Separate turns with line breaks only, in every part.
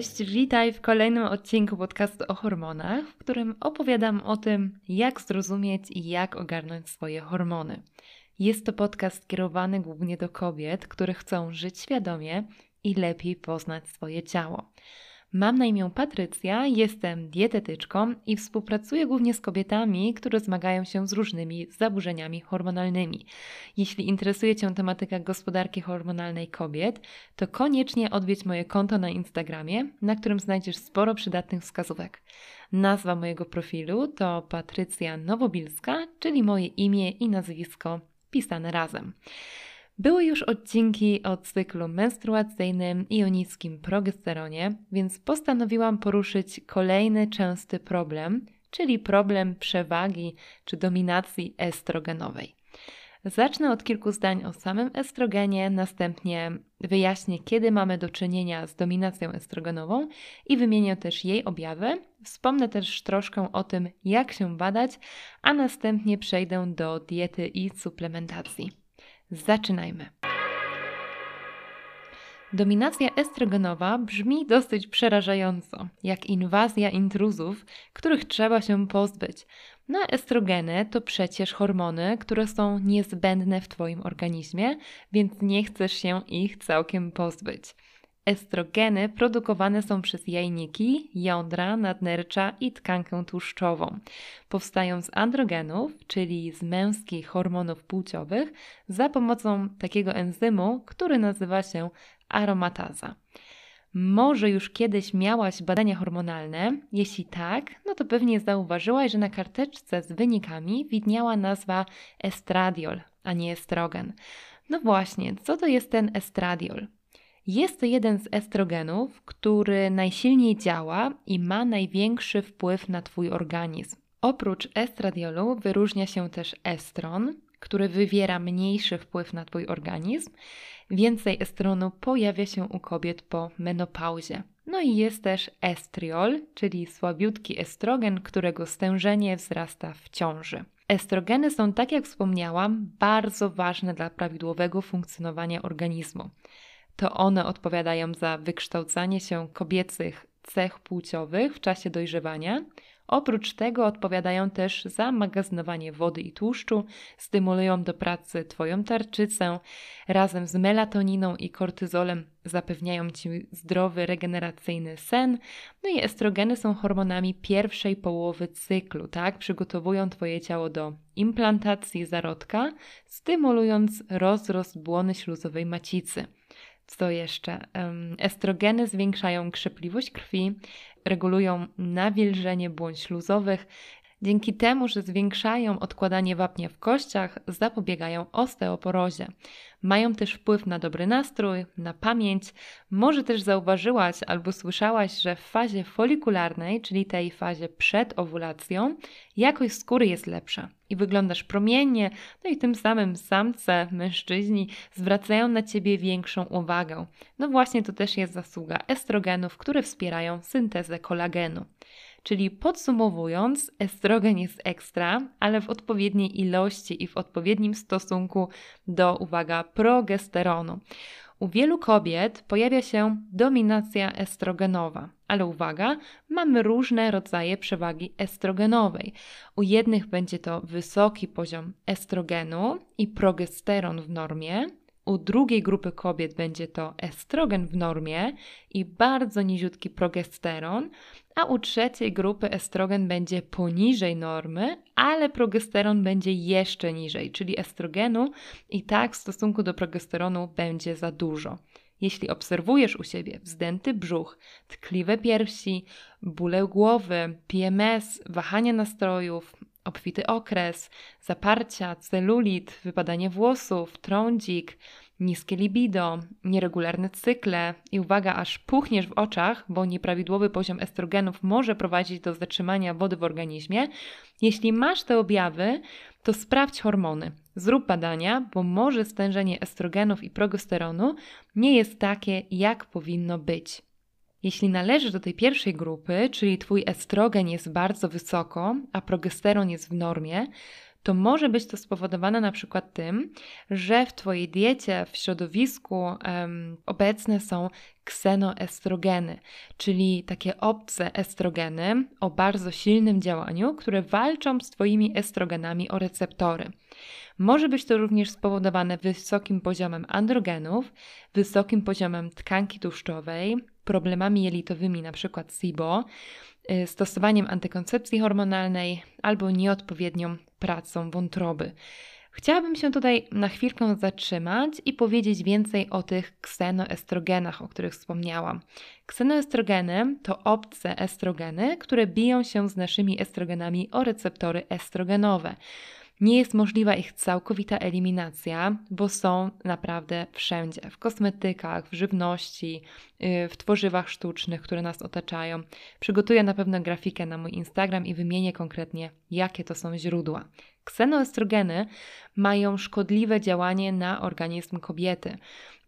Cześć, witaj w kolejnym odcinku podcastu o hormonach, w którym opowiadam o tym, jak zrozumieć i jak ogarnąć swoje hormony. Jest to podcast skierowany głównie do kobiet, które chcą żyć świadomie i lepiej poznać swoje ciało. Mam na imię Patrycja, jestem dietetyczką i współpracuję głównie z kobietami, które zmagają się z różnymi zaburzeniami hormonalnymi. Jeśli interesuje Cię tematyka gospodarki hormonalnej kobiet, to koniecznie odwiedź moje konto na Instagramie, na którym znajdziesz sporo przydatnych wskazówek. Nazwa mojego profilu to Patrycja Nowobilska, czyli moje imię i nazwisko pisane razem. Były już odcinki o cyklu menstruacyjnym i o niskim progesteronie, więc postanowiłam poruszyć kolejny częsty problem, czyli problem przewagi czy dominacji estrogenowej. Zacznę od kilku zdań o samym estrogenie, następnie wyjaśnię, kiedy mamy do czynienia z dominacją estrogenową i wymienię też jej objawy. Wspomnę też troszkę o tym, jak się badać, a następnie przejdę do diety i suplementacji. Zaczynajmy. Dominacja estrogenowa brzmi dosyć przerażająco, jak inwazja intruzów, których trzeba się pozbyć. No estrogeny to przecież hormony, które są niezbędne w Twoim organizmie, więc nie chcesz się ich całkiem pozbyć. Estrogeny produkowane są przez jajniki, jądra, nadnercza i tkankę tłuszczową. Powstają z androgenów, czyli z męskich hormonów płciowych, za pomocą takiego enzymu, który nazywa się aromataza. Może już kiedyś miałaś badania hormonalne? Jeśli tak, no to pewnie zauważyłaś, że na karteczce z wynikami widniała nazwa estradiol, a nie estrogen. No właśnie, co to jest ten estradiol? Jest to jeden z estrogenów, który najsilniej działa i ma największy wpływ na Twój organizm. Oprócz estradiolu wyróżnia się też estron, który wywiera mniejszy wpływ na Twój organizm. Więcej estronu pojawia się u kobiet po menopauzie. No i jest też estriol, czyli słabiutki estrogen, którego stężenie wzrasta w ciąży. Estrogeny są, tak jak wspomniałam, bardzo ważne dla prawidłowego funkcjonowania organizmu to one odpowiadają za wykształcanie się kobiecych cech płciowych w czasie dojrzewania. Oprócz tego odpowiadają też za magazynowanie wody i tłuszczu, stymulują do pracy Twoją tarczycę, razem z melatoniną i kortyzolem zapewniają Ci zdrowy, regeneracyjny sen. No i estrogeny są hormonami pierwszej połowy cyklu, tak? Przygotowują Twoje ciało do implantacji zarodka, stymulując rozrost błony śluzowej macicy. Co jeszcze? Estrogeny zwiększają krzepliwość krwi, regulują nawilżenie błąd śluzowych. Dzięki temu, że zwiększają odkładanie wapnia w kościach, zapobiegają osteoporozie. Mają też wpływ na dobry nastrój, na pamięć. Może też zauważyłaś albo słyszałaś, że w fazie folikularnej, czyli tej fazie przed owulacją, jakość skóry jest lepsza i wyglądasz promiennie, no i tym samym samce, mężczyźni zwracają na ciebie większą uwagę. No właśnie to też jest zasługa estrogenów, które wspierają syntezę kolagenu. Czyli podsumowując, estrogen jest ekstra, ale w odpowiedniej ilości i w odpowiednim stosunku do, uwaga, progesteronu. U wielu kobiet pojawia się dominacja estrogenowa, ale uwaga, mamy różne rodzaje przewagi estrogenowej. U jednych będzie to wysoki poziom estrogenu i progesteron w normie, u drugiej grupy kobiet będzie to estrogen w normie i bardzo niziutki progesteron, a u trzeciej grupy estrogen będzie poniżej normy, ale progesteron będzie jeszcze niżej, czyli estrogenu i tak w stosunku do progesteronu będzie za dużo. Jeśli obserwujesz u siebie wzdęty brzuch, tkliwe piersi, bóle głowy, PMS, wahanie nastrojów, obfity okres, zaparcia, celulit, wypadanie włosów, trądzik, niskie libido, nieregularne cykle i uwaga, aż puchniesz w oczach, bo nieprawidłowy poziom estrogenów może prowadzić do zatrzymania wody w organizmie. Jeśli masz te objawy, to sprawdź hormony. Zrób badania, bo może stężenie estrogenów i progesteronu nie jest takie, jak powinno być. Jeśli należysz do tej pierwszej grupy, czyli Twój estrogen jest bardzo wysoko, a progesteron jest w normie, to może być to spowodowane na przykład tym, że w Twojej diecie, w środowisku obecne są ksenoestrogeny, czyli takie obce estrogeny o bardzo silnym działaniu, które walczą z Twoimi estrogenami o receptory. Może być to również spowodowane wysokim poziomem androgenów, wysokim poziomem tkanki tłuszczowej, problemami jelitowymi, np. SIBO, y, stosowaniem antykoncepcji hormonalnej albo nieodpowiednią pracą wątroby. Chciałabym się tutaj na chwilkę zatrzymać i powiedzieć więcej o tych ksenoestrogenach, o których wspomniałam. Ksenoestrogeny to obce estrogeny, które biją się z naszymi estrogenami o receptory estrogenowe. Nie jest możliwa ich całkowita eliminacja, bo są naprawdę wszędzie w kosmetykach, w żywności, y, w tworzywach sztucznych, które nas otaczają. Przygotuję na pewno grafikę na mój Instagram i wymienię konkretnie, jakie to są źródła. Ksenoestrogeny mają szkodliwe działanie na organizm kobiety.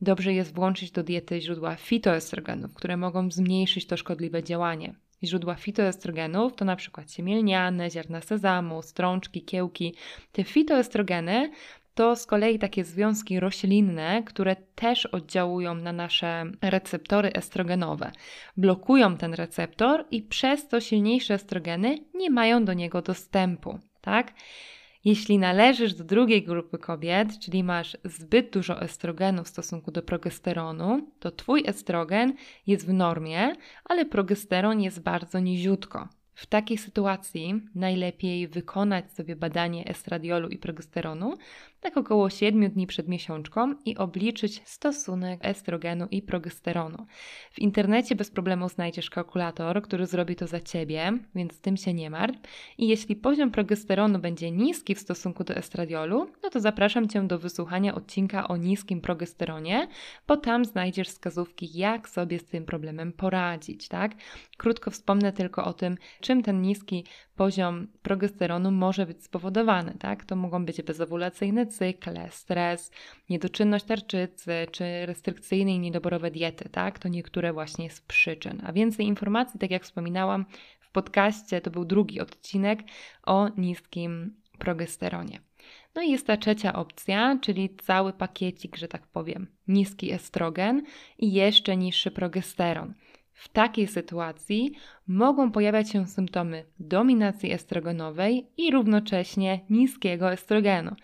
Dobrze jest włączyć do diety źródła fitoestrogenów, które mogą zmniejszyć to szkodliwe działanie. Źródła fitoestrogenów to na przykład siemielniane, ziarna sezamu, strączki, kiełki. Te fitoestrogeny to z kolei takie związki roślinne, które też oddziałują na nasze receptory estrogenowe. Blokują ten receptor i przez to silniejsze estrogeny nie mają do niego dostępu, tak? Jeśli należysz do drugiej grupy kobiet, czyli masz zbyt dużo estrogenu w stosunku do progesteronu, to Twój estrogen jest w normie, ale progesteron jest bardzo niziutko. W takiej sytuacji najlepiej wykonać sobie badanie estradiolu i progesteronu tak około 7 dni przed miesiączką i obliczyć stosunek estrogenu i progesteronu. W internecie bez problemu znajdziesz kalkulator, który zrobi to za ciebie, więc tym się nie martw. I jeśli poziom progesteronu będzie niski w stosunku do estradiolu, no to zapraszam cię do wysłuchania odcinka o niskim progesteronie, bo tam znajdziesz wskazówki, jak sobie z tym problemem poradzić, tak? Krótko wspomnę tylko o tym, czym ten niski poziom progesteronu może być spowodowany, tak? To mogą być bezowulacyjne cykle, stres, niedoczynność tarczycy czy restrykcyjne i niedoborowe diety, tak? To niektóre właśnie z przyczyn. A więcej informacji, tak jak wspominałam w podcaście, to był drugi odcinek o niskim progesteronie. No i jest ta trzecia opcja, czyli cały pakiecik, że tak powiem, niski estrogen i jeszcze niższy progesteron. W takiej sytuacji mogą pojawiać się symptomy dominacji estrogenowej i równocześnie niskiego estrogenu.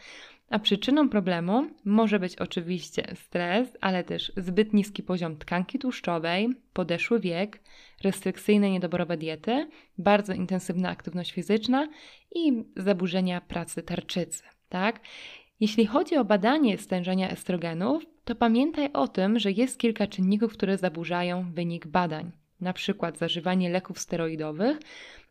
A przyczyną problemu może być oczywiście stres, ale też zbyt niski poziom tkanki tłuszczowej, podeszły wiek, restrykcyjne niedoborowe diety, bardzo intensywna aktywność fizyczna i zaburzenia pracy tarczycy. Tak? Jeśli chodzi o badanie stężenia estrogenów, to pamiętaj o tym, że jest kilka czynników, które zaburzają wynik badań, przykład zażywanie leków steroidowych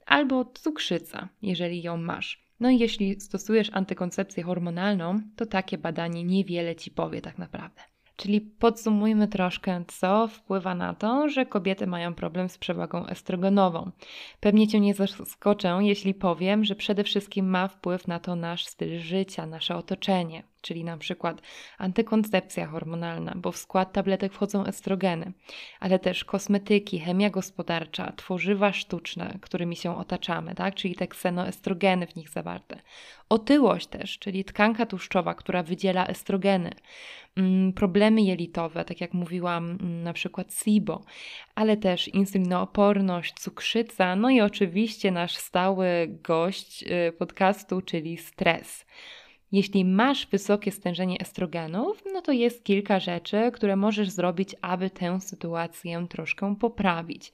albo cukrzyca, jeżeli ją masz. No i jeśli stosujesz antykoncepcję hormonalną, to takie badanie niewiele ci powie tak naprawdę. Czyli podsumujmy troszkę, co wpływa na to, że kobiety mają problem z przewagą estrogenową. Pewnie Cię nie zaskoczę, jeśli powiem, że przede wszystkim ma wpływ na to nasz styl życia, nasze otoczenie czyli na przykład antykoncepcja hormonalna, bo w skład tabletek wchodzą estrogeny, ale też kosmetyki, chemia gospodarcza, tworzywa sztuczne, którymi się otaczamy, tak? czyli te ksenoestrogeny w nich zawarte. Otyłość też, czyli tkanka tłuszczowa, która wydziela estrogeny. Mm, problemy jelitowe, tak jak mówiłam, mm, na przykład SIBO, ale też insulinooporność, cukrzyca, no i oczywiście nasz stały gość y, podcastu, czyli stres. Jeśli masz wysokie stężenie estrogenów, no to jest kilka rzeczy, które możesz zrobić, aby tę sytuację troszkę poprawić.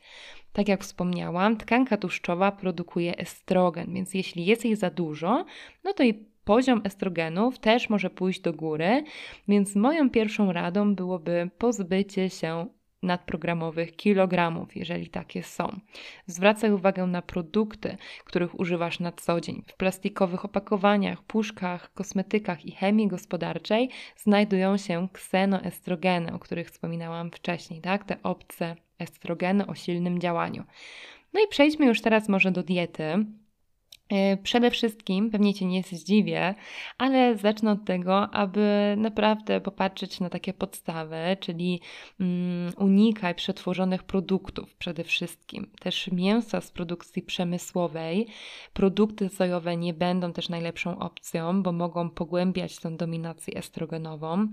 Tak jak wspomniałam, tkanka tłuszczowa produkuje estrogen, więc jeśli jest jej za dużo, no to i poziom estrogenów też może pójść do góry, więc moją pierwszą radą byłoby pozbycie się nadprogramowych kilogramów, jeżeli takie są. Zwracaj uwagę na produkty, których używasz na co dzień. W plastikowych opakowaniach, puszkach, kosmetykach i chemii gospodarczej znajdują się ksenoestrogeny, o których wspominałam wcześniej, tak? Te obce estrogeny o silnym działaniu. No i przejdźmy już teraz może do diety. E, przede wszystkim, pewnie Cię nie zdziwię, ale zacznę od tego, aby naprawdę popatrzeć na takie podstawy, czyli um, unikaj przetworzonych produktów przede wszystkim. Też mięsa z produkcji przemysłowej, produkty sojowe nie będą też najlepszą opcją, bo mogą pogłębiać tą dominację estrogenową.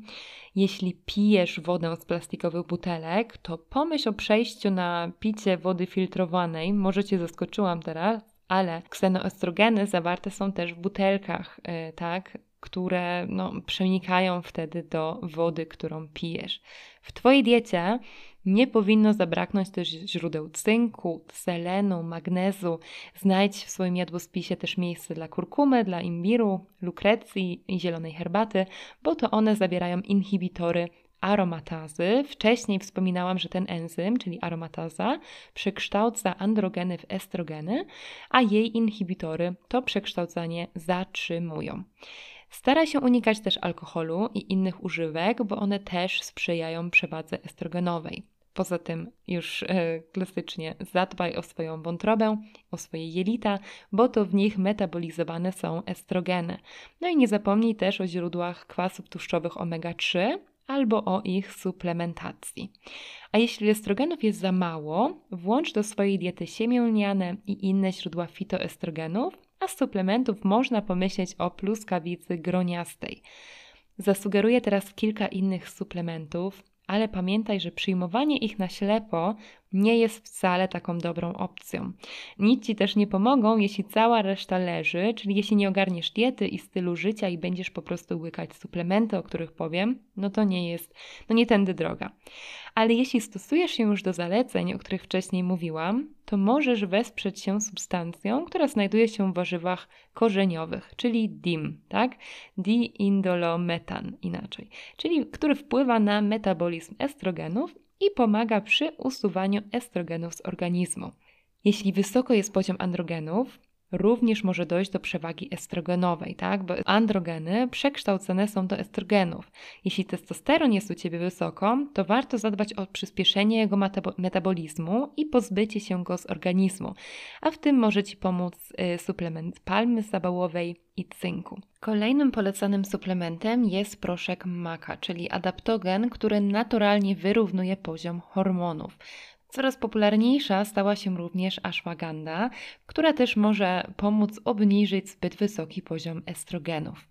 Jeśli pijesz wodę z plastikowych butelek, to pomyśl o przejściu na picie wody filtrowanej. Może Cię zaskoczyłam teraz, ale ksenoestrogeny zawarte są też w butelkach, y, tak, które no, przenikają wtedy do wody, którą pijesz. W Twojej diecie nie powinno zabraknąć też źródeł cynku, selenu, magnezu. Znajdź w swoim jadłospisie też miejsce dla kurkumy, dla imbiru, lukrecji i zielonej herbaty, bo to one zawierają inhibitory aromatazy. Wcześniej wspominałam, że ten enzym, czyli aromataza, przekształca androgeny w estrogeny, a jej inhibitory to przekształcanie zatrzymują. Stara się unikać też alkoholu i innych używek, bo one też sprzyjają przewadze estrogenowej. Poza tym, już e, klasycznie, zadbaj o swoją wątrobę, o swoje jelita, bo to w nich metabolizowane są estrogeny. No i nie zapomnij też o źródłach kwasów tłuszczowych omega-3, albo o ich suplementacji. A jeśli estrogenów jest za mało, włącz do swojej diety siemię lniane i inne źródła fitoestrogenów, a z suplementów można pomyśleć o pluskawicy groniastej. Zasugeruję teraz kilka innych suplementów, ale pamiętaj, że przyjmowanie ich na ślepo nie jest wcale taką dobrą opcją. Nic ci też nie pomogą, jeśli cała reszta leży, czyli jeśli nie ogarniesz diety i stylu życia i będziesz po prostu łykać suplementy, o których powiem, no to nie jest, no nie tędy droga. Ale jeśli stosujesz się już do zaleceń, o których wcześniej mówiłam, to możesz wesprzeć się substancją, która znajduje się w warzywach korzeniowych, czyli DIM, tak? Diindolometan inaczej, czyli który wpływa na metabolizm estrogenów i pomaga przy usuwaniu estrogenów z organizmu. Jeśli wysoko jest poziom androgenów, również może dojść do przewagi estrogenowej, tak? Bo androgeny przekształcone są do estrogenów. Jeśli testosteron jest u Ciebie wysoko, to warto zadbać o przyspieszenie jego metabolizmu i pozbycie się go z organizmu. A w tym może Ci pomóc y, suplement palmy zabałowej i cynku. Kolejnym polecanym suplementem jest proszek maka, czyli adaptogen, który naturalnie wyrównuje poziom hormonów. Coraz popularniejsza stała się również ashwagandha, która też może pomóc obniżyć zbyt wysoki poziom estrogenów.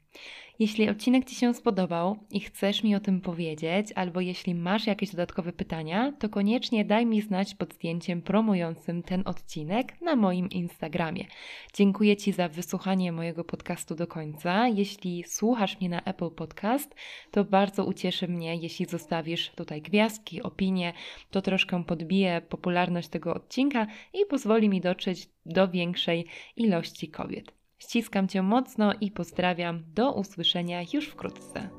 Jeśli odcinek Ci się spodobał i chcesz mi o tym powiedzieć, albo jeśli masz jakieś dodatkowe pytania, to koniecznie daj mi znać pod zdjęciem promującym ten odcinek na moim Instagramie. Dziękuję Ci za wysłuchanie mojego podcastu do końca. Jeśli słuchasz mnie na Apple Podcast, to bardzo ucieszy mnie, jeśli zostawisz tutaj gwiazdki, opinie. To troszkę podbije popularność tego odcinka i pozwoli mi dotrzeć do większej ilości kobiet. Ściskam Cię mocno i pozdrawiam. Do usłyszenia już wkrótce.